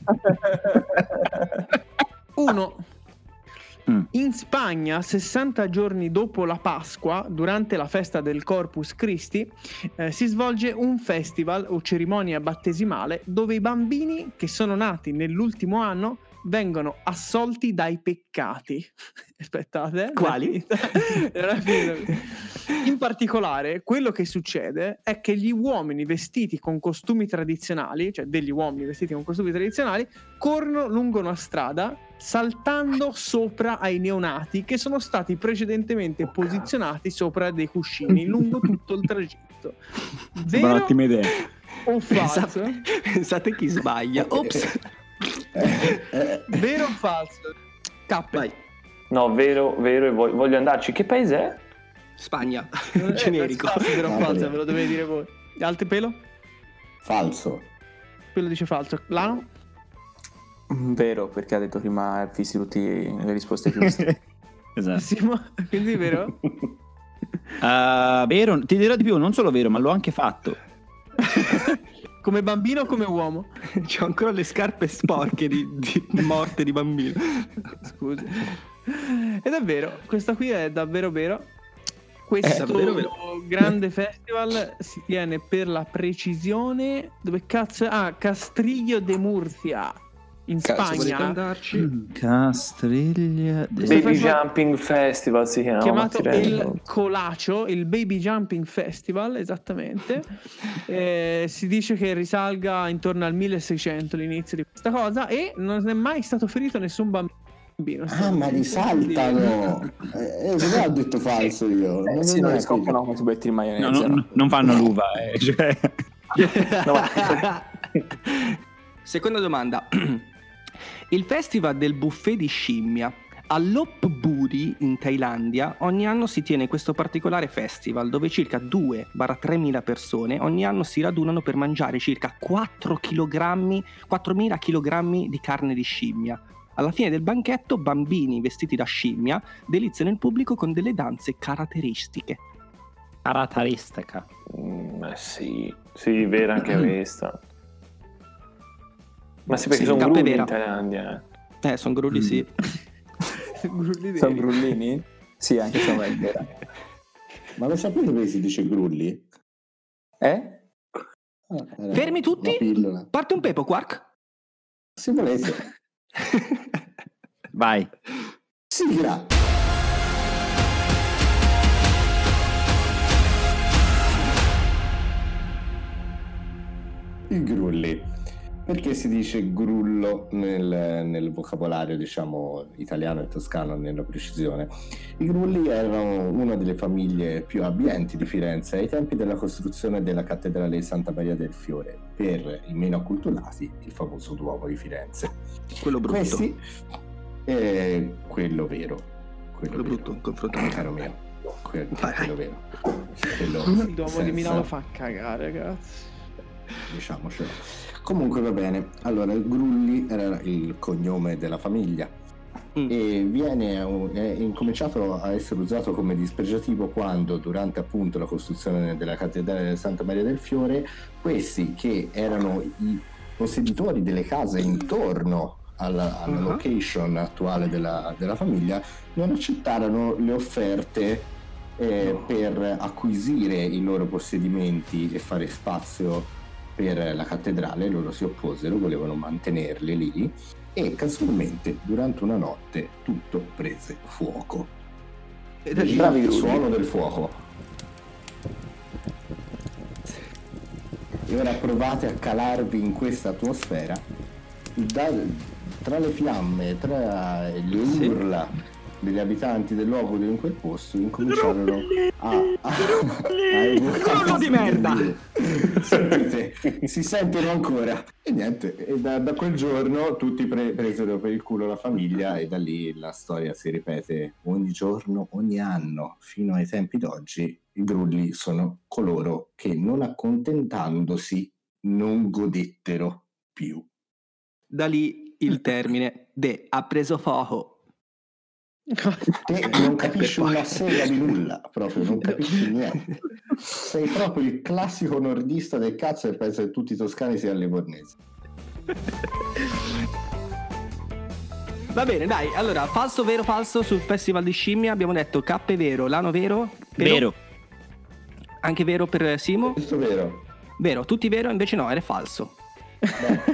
D: Uno.
A: Mm.
D: In Spagna, 60 giorni dopo la Pasqua, durante la festa del Corpus Christi, eh, si svolge un festival o cerimonia battesimale dove i bambini che sono nati nell'ultimo anno vengono assolti dai peccati. Aspettate. eh,
B: Quali?
D: In particolare, quello che succede è che gli uomini vestiti con costumi tradizionali, cioè degli uomini vestiti con costumi tradizionali, corrono lungo una strada saltando sopra ai neonati che sono stati precedentemente posizionati sopra dei cuscini lungo tutto il tragitto. Vero
A: un'ottima idea.
D: o falso?
B: Pensate chi sbaglia. Ops.
D: Vero o falso? K.
B: Vai.
C: No, vero, vero, e voglio, voglio andarci. Che paese è?
B: Spagna.
D: Eh,
B: Generico.
D: non si sa se vero o falso, ve lo dovete dire voi. Altri pelo?
F: Falso.
D: Quello dice falso. Lano?
E: Mm, Vero, perché ha detto prima visti tutte le risposte giuste.
A: Esatto.
D: Simo? Quindi vero?
A: Ah, vero, ti dirò di più, non solo vero, ma l'ho anche fatto.
D: Come bambino o come uomo?
B: C'ho ancora le scarpe sporche di, di morte di bambino.
D: Scusi. Ed è vero, questa qui è davvero vero. Questo
B: davvero vero.
D: grande festival si tiene per la precisione. Dove cazzo è? Ah, Castrillo de Murcia in
E: Cazzo,
D: Spagna.
B: andarci?
A: Castriglia de...
D: Sì.
C: Baby
D: festival-
C: Jumping Festival si chiama.
D: chiamato il? Colacio, il Baby Jumping Festival, esattamente. Eh, si dice che risalga intorno al 1600 l'inizio di questa cosa e non è mai stato ferito nessun bambino.
F: Ah, ma risaltano! Eh, eh, perché ho detto falso io?
E: Eh,
F: Non
E: sì,
F: mi
E: non scoppano come tubetti di
A: No,
E: maionese.
A: no,
E: no?
A: non fanno l'uva, eh, cioè...
B: Seconda domanda. Il festival del buffet di scimmia. A Lopburi in Thailandia ogni anno si tiene questo particolare festival dove circa 2-3 mila persone ogni anno si radunano per mangiare circa 4 kg, 4.000 kg di carne di scimmia. Alla fine del banchetto bambini vestiti da scimmia deliziano il pubblico con delle danze caratteristiche.
A: Caratteristica.
C: Mm, eh sì, sì, vera anche questa. Ma sì, perché
B: Sì,
C: sono grulli in Thailandia. eh.
B: Eh, sono grulli sì.
D: Grulli
E: Sono
D: veri.
E: brullini? Sì, anche se non è vera.
F: Ma lo sapete che si dice grulli?
E: Eh?
F: Ah,
B: Fermi tutti? Parte un pepo, Quark.
F: Se volete.
A: Vai.
F: Sigla! I grulli. Perché si dice grullo nel, nel vocabolario, diciamo, italiano e toscano nella precisione? I grulli erano una delle famiglie più abbienti di Firenze ai tempi della costruzione della cattedrale di Santa Maria del Fiore, per i meno acculturati il famoso Duomo di Firenze.
B: Quello brutto.
F: Questi è quello vero. Quello,
B: Quello
F: vero.
B: brutto a
F: Caro mio. Que-
B: Vai,
F: quello vero. Quello
D: Il Duomo di
F: senza-
D: Milano fa cagare, ragazzi.
F: Diciamocelo. Comunque va bene. Allora, Grulli era il cognome della famiglia.
B: Mm.
F: E viene è incominciato a essere usato come dispregiativo quando durante appunto la costruzione della cattedrale di Santa Maria del Fiore questi che erano i posseditori delle case intorno alla, alla
B: Mhm.
F: location attuale della, della famiglia non accettarono le offerte eh, per acquisire i loro possedimenti e fare spazio per la cattedrale, loro si opposero, volevano mantenerli lì e casualmente durante una notte tutto prese fuoco.
B: E lì-
C: Bravi
F: il suono del fuoco. E ora provate a calarvi in questa atmosfera. Da- tra le fiamme, tra le
B: Sì.
F: Degli abitanti del luogo di in quel posto incominciarono a, a, a evocare
B: di merda!
F: Sentite, si sentono ancora. E niente, e da, da quel giorno tutti pre- presero per il culo la famiglia e da lì la storia si ripete ogni giorno, ogni anno, fino ai tempi d'oggi. I grulli sono coloro che non accontentandosi non godettero più.
B: Da lì il termine de ha preso fuoco.
F: Te non capisci una sega di nulla, proprio, non capisci niente. Sei proprio il classico nordista del cazzo e pensa che tutti i toscani siano livornesi.
B: Va bene, dai. Allora, falso, vero, falso sul festival di scimmia. Abbiamo detto K è vero, Lano vero?
A: Vero.
B: Anche vero per Simo?
F: Questo vero.
B: Vero, tutti vero, invece no, era falso.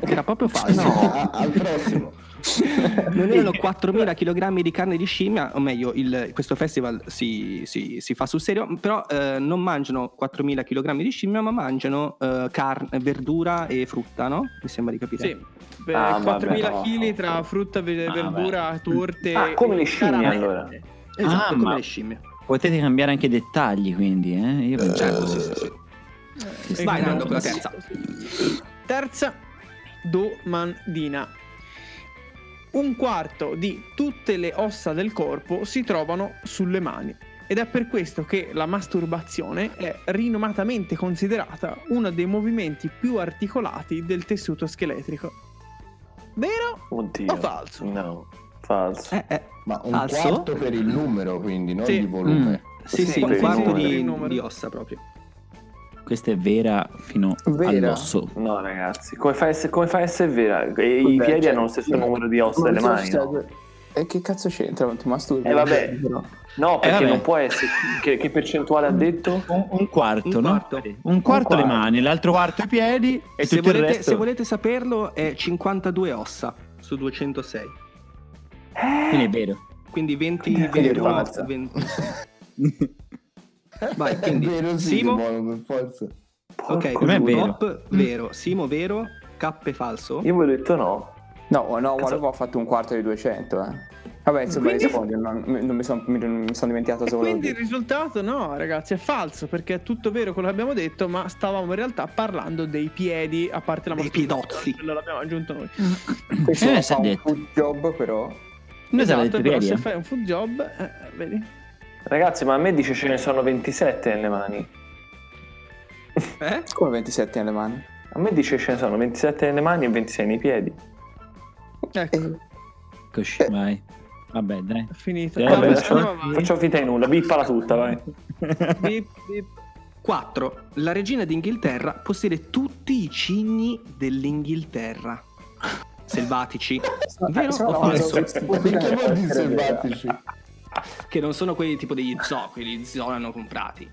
B: Era proprio falso.
F: No, a- al prossimo.
B: Non erano 4.000 kg di carne di scimmia, o meglio, il- questo festival si, si- si fa sul serio, però eh, non mangiano 4.000 kg di scimmia, ma mangiano eh, carne, verdura e frutta, no? Mi sembra di capire.
D: Sì. Beh,
C: Ah, vabbè,
D: 4.000
C: no.
D: kg tra frutta,
A: Ah,
D: verdura, torte.
C: Ah, come le scimmie, allora.
B: Esatto,
A: Ah,
B: come le scimmie.
A: Potete cambiare anche i dettagli, quindi, eh? Io
B: Certo, sì, sì, sì.
D: E
B: Vai. Nando, con la terza.
D: Terza domandina. Un quarto di tutte le ossa del corpo si trovano sulle mani. Ed è per questo che la masturbazione è rinomatamente considerata uno dei movimenti più articolati del tessuto scheletrico. Vero
C: Oddio.
D: o falso?
C: No, falso.
B: Eh, eh,
F: Ma un
B: Falso?
F: quarto per il numero, quindi, non
D: Sì.
F: di volume.
B: Sì, sì,
C: Sì,
B: un quarto di, di ossa proprio.
A: Questa è vera fino
E: Vera.
A: all'osso.
C: No, ragazzi, come fa a essere, come fa a essere vera? E I
E: Vabbè,
C: piedi
E: cioè,
C: hanno lo stesso
E: no,
C: numero di ossa delle mani, no?
E: succede? E che cazzo c'entra? Non ti masturbi?
C: Eh, vabbè. No, perché
A: vabbè.
C: non può essere. Che, che percentuale ha detto?
A: Un, un quarto,
B: Un
A: no?
B: quarto.
A: Un quarto le
C: quarto.
A: mani, l'altro quarto i piedi e
B: se,
A: tutto il
B: volete,
A: resto.
B: se volete saperlo, è 52 ossa su 206.
A: Quindi è vero.
B: Quindi 20,
C: Quindi è
B: 21,
C: falsa.
B: 20. Vai,
F: È
B: quindi
F: vero, sì,
B: Simo,
F: buono, per forza.
B: ok,
A: Per me è vero.
B: Pop, vero, Simo vero, K falso.
C: Io avevo detto no.
E: No, no, guarda, ho fatto un quarto di 200, eh. Vabbè, insomma,
D: Quindi-
E: rispondi, non, non mi sono dimenticato
D: E
E: solo
D: quindi il risultato no, ragazzi, è falso perché è tutto vero quello che abbiamo detto, ma stavamo in realtà parlando dei piedi, a parte la
B: Dei piedozzi.
D: Quello l'abbiamo aggiunto noi.
E: Questo
A: Eh, è
E: un
A: detto.
E: food job, però.
A: Noi
D: esatto,
A: detto
D: però
A: piedi,
D: se
A: eh.
D: fai un food job, eh, vedi?
C: Ragazzi, ma a me dice ce ne sono 27 nelle mani.
B: Eh?
E: Come 27 nelle mani.
C: A me dice ce ne sono 27 nelle mani e 26 nei piedi.
D: Ecco,
A: Così, vai. Vabbè, dai.
D: è finito.
A: Eh,
D: Vabbè,
C: faccio, faccio finta di nulla, bippala tutta, vai.
D: Bip, bip.
B: 4. La regina d'Inghilterra possiede tutti i cigni dell'Inghilterra. Selvatici. Vero o falso?
F: Perché
E: per
F: vuol dire selvatici?
B: Che non sono quelli tipo degli zoo, quelli zoo hanno comprati.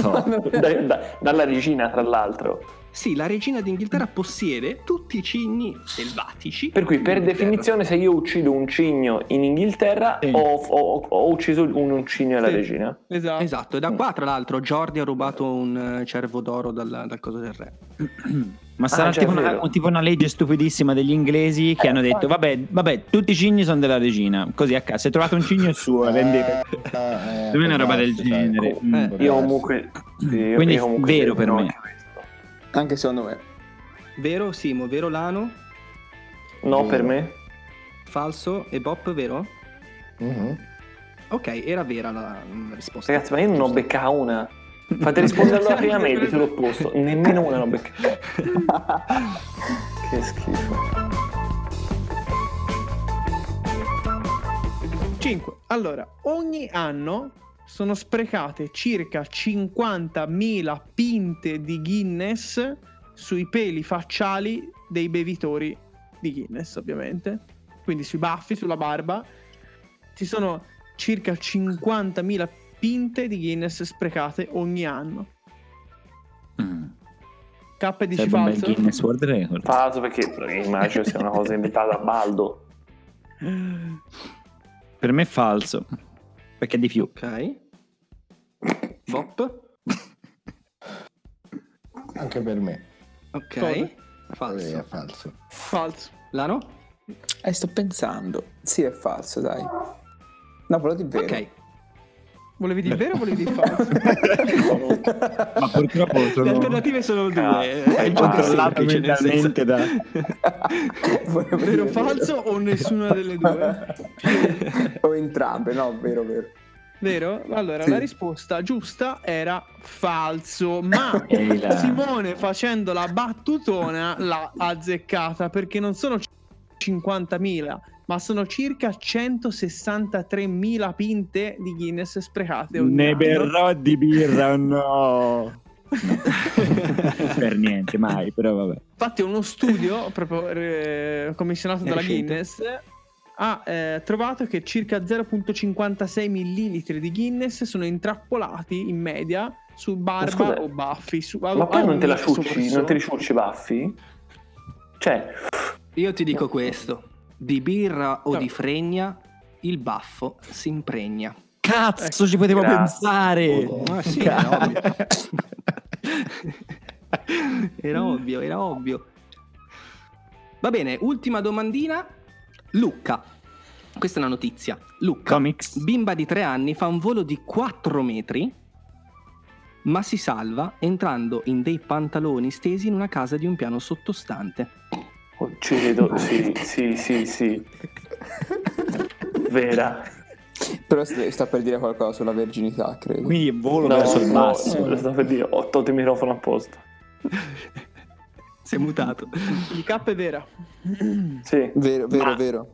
C: Da- da- dalla regina, tra l'altro.
B: Sì, la regina d'Inghilterra possiede tutti i cigni selvatici.
C: Per cui, per definizione, se io uccido un cigno in Inghilterra,
A: Sì.
C: ho, ho- ho ucciso un, un cigno alla
D: Sì.
C: regina.
D: Esatto.
B: Esatto, e da qua tra l'altro Jordi ha rubato un eh, cervo d'oro dal, dal coso del re.
A: Ma sarà
C: già,
A: tipo,
C: è
A: una, tipo una legge stupidissima degli inglesi che hanno detto: vabbè, vabbè, tutti i cigni sono della regina. Così a caso, se trovate un cigno è suo,
F: Eh,
A: vendete.
F: eh,
A: Non è una roba del
F: darsi,
A: genere.
F: sai.
A: Mm.
B: Eh,
C: Io comunque. sì, io-
A: Quindi
C: io comunque
A: vero per
C: no,
A: me.
C: Anche
E: secondo me.
B: Vero Simo, vero Lano?
C: No, per me.
B: Falso e Bop, vero?
F: Mhm.
B: Ok, era vera la mm, risposta.
C: Ragazzi, ma io non ho beccata una. Fate rispondere allora prima me, dite l'opposto. Nemmeno una non ho beccata. che schifo.
D: 5. Allora, ogni anno sono sprecate circa 50.000 pinte di Guinness sui peli facciali dei bevitori di Guinness, ovviamente. Quindi sui baffi, sulla barba. Ci sono circa 50.000 pinte di Guinness sprecate ogni anno.
A: Mm.
D: K dici falso?
A: Guinness World Record.
C: Falso perché immagino sia una cosa inventata da Baldo.
A: Per me è falso. Perché è di più.
B: Ok. Bop.
F: Anche per me.
B: Ok.
F: Eh,
B: Falso.
F: È falso.
D: Falso.
B: Lano?
E: Eh, sto pensando. Sì, è falso, dai. No, volevo dire vero.
B: Ok.
D: Volevi dire vero o volevi dire falso?
A: Ma purtroppo
B: Le
A: sono
B: alternative sono due.
C: Ah,
B: eh, è
A: controllato
B: senso-
A: mentalmente da...
E: Volevo
D: vero o
E: dire
D: falso o nessuna delle due?
E: O entrambe, no, vero, vero.
D: Vero? Allora,
E: Sì.
D: la risposta giusta era falso, ma. Simone facendo la battutona l'ha azzeccata perché non sono 50.000, ma sono circa 163.000 pinte di Guinness sprecate ogni
A: Ne
D: anno.
A: berrò di birra o no? per niente, mai, però vabbè.
D: Infatti uno studio proprio eh, commissionato dalla
E: recente.
D: Guinness ha eh, trovato che circa 0.56 millilitri di Guinness sono intrappolati in media su barba
C: scusa,
D: o baffi. Su,
C: Ma poi non te la
D: ciucci,
C: non te li ciucci i baffi? Cioè,
B: Io ti dico questo: di birra o
D: No.
B: di fregna, il baffo si impregna.
A: Cazzo, ci potevo
C: Grazie.
A: pensare!
B: Ah, sì, era ovvio. era ovvio, era ovvio. Va bene, ultima domandina. Lucca. Questa è una notizia. Lucca,
A: Comics.
B: bimba di tre anni, fa un volo di 4 metri, ma si salva entrando in dei pantaloni stesi in una casa di un piano sottostante.
C: Ci vedo, sì, sì, sì, sì. Vera.
E: Però sta per dire qualcosa sulla verginità, credo.
A: Quindi volo
C: No,
A: verso il
C: no,
A: basso.
C: lo stavo per dire, ho tolto il microfono apposta.
B: Si è mutato.
D: Il K è vera.
C: Sì.
E: Vero, vero,
A: Ma-
E: vero.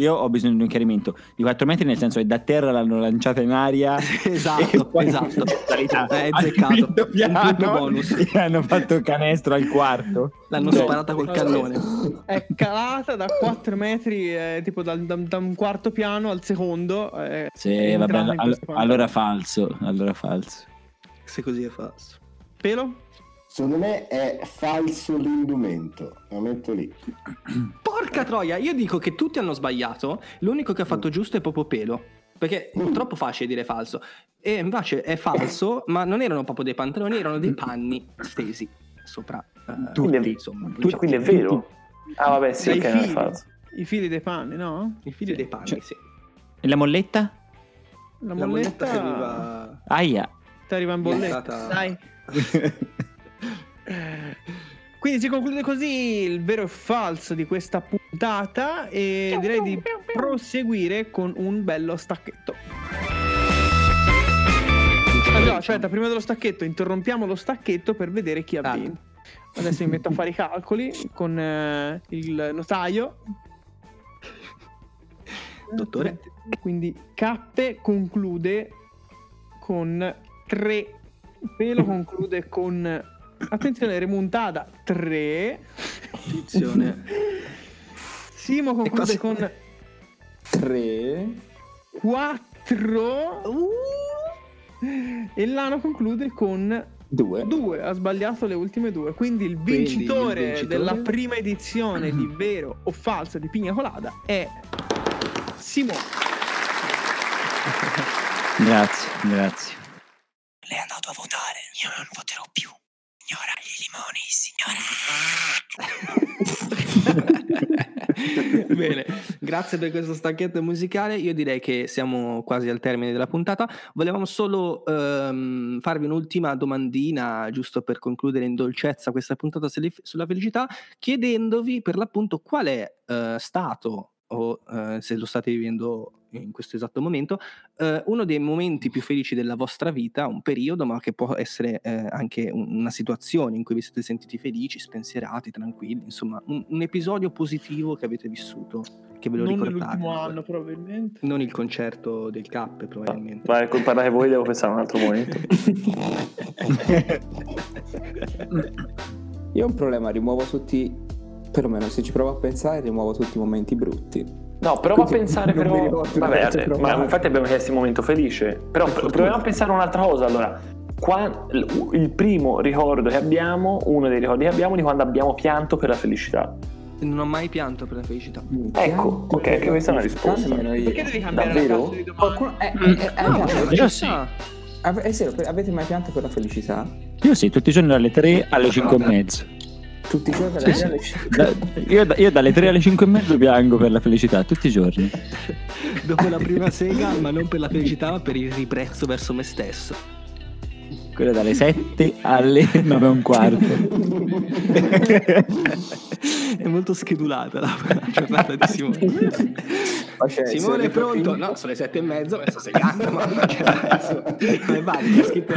A: Io ho bisogno di un chiarimento. Di 4 metri nel senso che da terra l'hanno lanciata in aria.
B: Esatto, esatto. È azzeccato.
A: piano
B: bonus.
A: E hanno fatto il canestro al quarto.
B: L'hanno
A: Cioè,
B: sparata col cannone.
D: È calata da 4 metri, eh, tipo dal- da, da un quarto piano al secondo. eh,
A: Sì, vabbè, all- allora falso. Allora falso.
B: Se così è falso.
D: Pelo?
F: Secondo me è falso l'indumento. La metto lì.
B: Porca troia, io dico che tutti hanno sbagliato. L'unico che ha fatto giusto è proprio pelo. Perché è troppo facile dire falso. E invece è falso, ma non erano proprio dei pantaloni, erano dei panni stesi sopra. eh,
C: Quindi,
B: insomma,
C: tu-
B: diciamo.
C: quindi è vero? Ah, vabbè, sì, che non è
D: fili.
C: falso.
D: I fili dei panni, no?
B: I fili dei panni,
A: Cioè-
B: sì.
A: E la molletta?
D: La
B: La
D: molletta,
B: molletta che arriva.
A: Aia.
D: ti arriva in bolletta.
B: Molletta.
D: Dai. Quindi si conclude così il vero e falso di questa puntata e direi di proseguire con un bello stacchetto. Allora, aspetta, prima dello stacchetto interrompiamo lo stacchetto per vedere chi ha
B: Ah.
D: vinto. Adesso mi metto a fare i calcoli con eh, il notaio.
B: Dottore.
D: Quindi Cappe conclude con 3. Pelo conclude con attenzione remontata 3.
B: Attenzione.
D: Simo conclude
B: quasi-
D: con
E: 3.
D: 4. E Lano conclude con
E: 2.
D: 2. Ha sbagliato le ultime due. Quindi il
B: Quindi il
D: vincitore,
B: vincitore-
D: della prima edizione di Vero o Falso di Pigna Colada è Simo.
A: Grazie, grazie.
G: Lei è andato a votare, io non voterò più. Signora, i limoni, signora.
B: Bene, grazie per questo stacchetto musicale. Io direi che siamo quasi al termine della puntata. Volevamo solo ehm, farvi un'ultima domandina, giusto per concludere in dolcezza questa puntata sulla felicità, chiedendovi per l'appunto qual è eh, stato o eh, se lo state vivendo in questo esatto momento, eh, uno dei momenti più felici della vostra vita, un periodo, ma che può essere eh, anche un- una situazione in cui vi siete sentiti felici, spensierati, tranquilli, insomma, un, un episodio positivo che avete vissuto, che ve lo
D: Non
B: ricordate.
D: nell'ultimo anno, probabilmente.
B: Non il concerto del Cap, probabilmente.
C: Vai, parlare voi, devo pensare a un altro momento.
E: Io ho un problema, rimuovo tutti. Perlomeno se ci provo a pensare, rimuovo tutti i momenti brutti.
C: No, prova a pensare però... Vabbè, eh,
E: provare.
C: ma infatti abbiamo chiesto il momento felice. Però proviamo a pensare a un'altra cosa. Allora, qua- il primo ricordo che abbiamo, uno dei ricordi che abbiamo di quando abbiamo pianto per la felicità.
B: Non ho mai pianto per la felicità.
C: Ecco, ok, anche questa è una risposta.
D: Perché devi cambiare la
C: Davvero?
D: cazzo di domanda?
E: Qualcuno... Eh, eh, eh, eh,
A: Io sì.
E: È serio, avete mai pianto per la felicità?
A: Io sì, tutti i giorni dalle 3 alle 5 e mezzo.
E: Tutti i giorni
A: Sì,
E: dalle
A: sì.
E: tre alle cinque.
A: Da- io, io dalle 3 alle 5 e mezzo piango per la felicità, tutti i giorni.
B: Dopo la prima sega, ma non per la felicità, ma per il ribrezzo verso me stesso.
A: Quella dalle 7 alle 9 e un quarto.
B: È molto schedulata la, giornata di Simone.
E: C'è-
B: Simone è pronto? No, sono le sette e mezzo, adesso segando, ma cioè, adesso, come va? C'è scritto...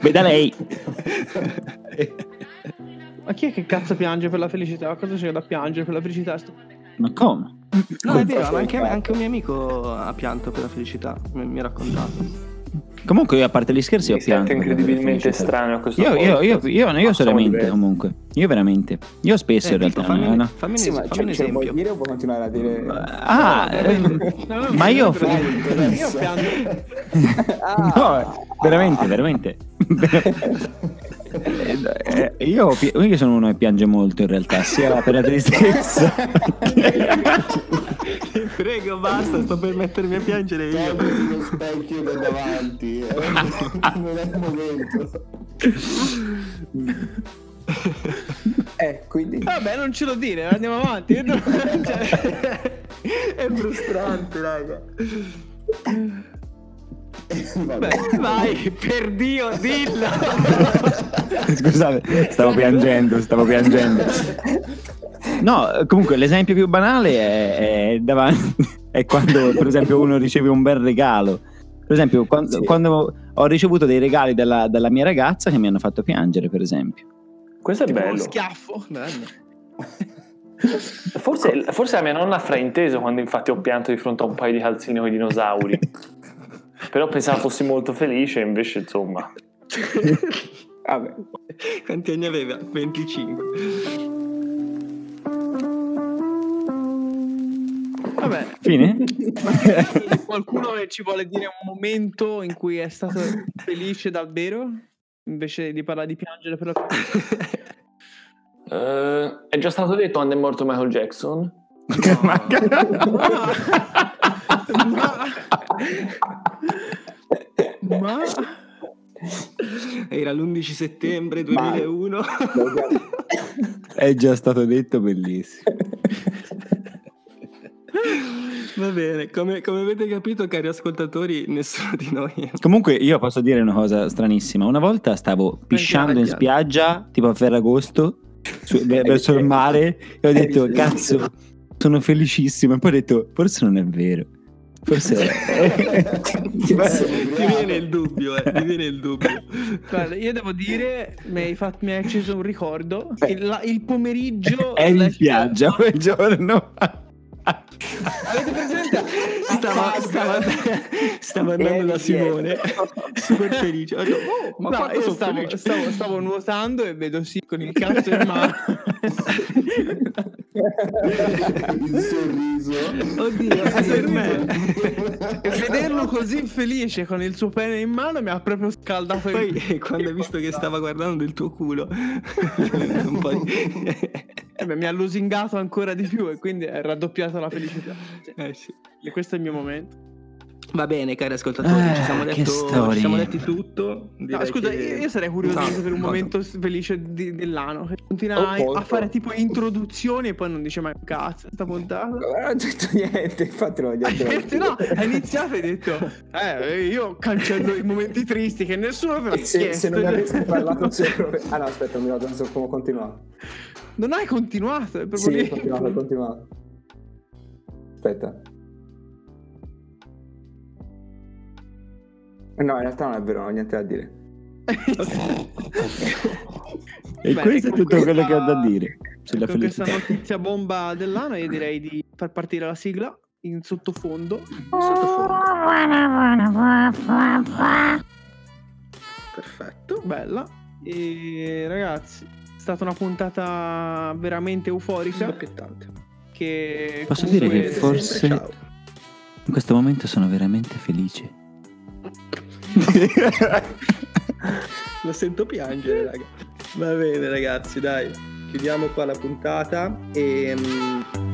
A: Beh, da lei.
D: Ma chi è che cazzo piange per la felicità? Cosa c'è da piangere per la felicità? Sto-
A: Ma come?
B: No, è vero, ma anche, anche un mio amico ha pianto per la felicità, mi, mi ha raccontato.
A: Comunque io a parte gli scherzi ho
C: Mi sento
A: pianto.
C: incredibilmente strano questo
A: Io, io, io, io, io, io
C: Facciamo
A: seriamente
C: diverso.
A: comunque. Io veramente. Io spesso
B: Eh,
A: in realtà.
B: fammi,
A: no, no.
B: fammi
E: Sì, ma
B: fammi un
E: ce lo vuoi
B: esempio.
E: dire o puoi continuare a dire...
A: Ah,
D: No, no,
A: ma io...
D: Io piango.
A: No, veramente, veramente. Eh, eh, io, io sono uno che piange molto in realtà, sia per la tristezza.
B: Ti prego, basta, sto per mettermi a piangere io.
F: Togliti lo specchio da davanti, eh. non è il momento.
E: Eh, quindi...
D: Vabbè, non ce lo dire, andiamo avanti. Non- cioè,
B: È frustrante, raga.
F: Vabbè.
B: Vai, per Dio, dillo.
A: Scusate, stavo piangendo, stavo piangendo. No, comunque l'esempio più banale è, è davanti, è quando per esempio uno riceve un bel regalo. Per esempio, quando,
E: Sì.
A: quando ho ricevuto dei regali dalla, dalla mia ragazza che mi hanno fatto piangere, per esempio.
C: Questo è
D: tipo uno
C: bello.
D: schiaffo. Bello.
C: Forse, forse la mia nonna ha frainteso quando infatti ho pianto di fronte a un paio di calzini con i dinosauri. Però pensavo fossi molto felice, invece insomma.
E: Vabbè.
B: Quanti anni aveva? 25.
D: Vabbè,
A: Fine?
D: qualcuno ci vuole dire un momento in cui è stato felice davvero? Invece di parlare di piangere per la
C: Eh, è già stato detto quando è morto Michael Jackson?
D: ma... ma...
B: Era l'11 settembre 2001.
A: È già stato detto, bellissimo.
B: Va bene, come, come avete capito, cari ascoltatori, nessuno di noi
A: Comunque io posso dire una cosa stranissima. Una volta stavo pisciando in spiaggia, tipo a Ferragosto, su- ve- verso il mare, e ho detto, cazzo, sono felicissimo. E poi ho detto, forse non è vero. Forse
B: ti viene il dubbio, eh, ti viene il dubbio.
D: Guarda, io devo dire, mi hai, fatto, mi hai acceso un ricordo. Il, la- il pomeriggio...
A: è in spiaggia quel giorno.
D: Avete presente?
B: Stava, stava, stava andando da Simone, super felice. Detto, oh, ma
D: no,
B: quanto
D: io
B: sono
D: stavo,
B: felice.
D: stavo, stavo nuotando e vedo sì con il cazzo in mano.
F: Il sorriso.
B: Oddio, è per me.
D: e vederlo così felice con il suo pene in mano mi ha proprio scaldato il
B: Poi eh, quando hai visto che stava guardando del tuo culo, un po' di...
D: Eh beh, mi ha lusingato ancora di più e quindi è raddoppiata la felicità. Cioè,
B: Eh, sì.
D: e questo è il mio momento.
B: Va bene, cari ascoltatori,
A: Eh,
B: ci, siamo
A: che
B: detto,
A: storie.
B: ci siamo detti tutto.
D: No, scusa,
B: che-
D: io sarei curioso
B: No,
D: di sapere un
B: cosa?
D: momento s- felice di- dell'anno. Che continua
E: Oh,
D: a- fare tipo introduzioni e poi non dice mai cazzo sta puntata.
E: Non ho detto niente, infatti non ho detto
D: no, hai iniziato e hai detto Eh, io cancello i momenti tristi che nessuno ve l'ha
E: se,
D: chiesto.
E: se non avessi parlato sempre... Ah no, aspetta, mi ricordo non so come continuare.
D: Non hai continuato, è proprio
E: Sì, ho continuato, ho continuato. Aspetta. No, in realtà non è vero, non ho niente da dire.
A: E
D: Beh,
A: questo è tutto quello che ho da
D: questa-
A: dire sulla
D: Con questa
A: felicità.
D: notizia bomba dell'anno io direi di far partire la sigla in sottofondo.
B: Perfetto.
D: Bella. E ragazzi, è stata una puntata veramente euforica.
B: Scoppiettante.
D: Che
A: Posso dire che forse in questo momento sono veramente felice.
B: Lo sento piangere, raga. Va bene, ragazzi, dai. Chiudiamo qua la puntata e mm,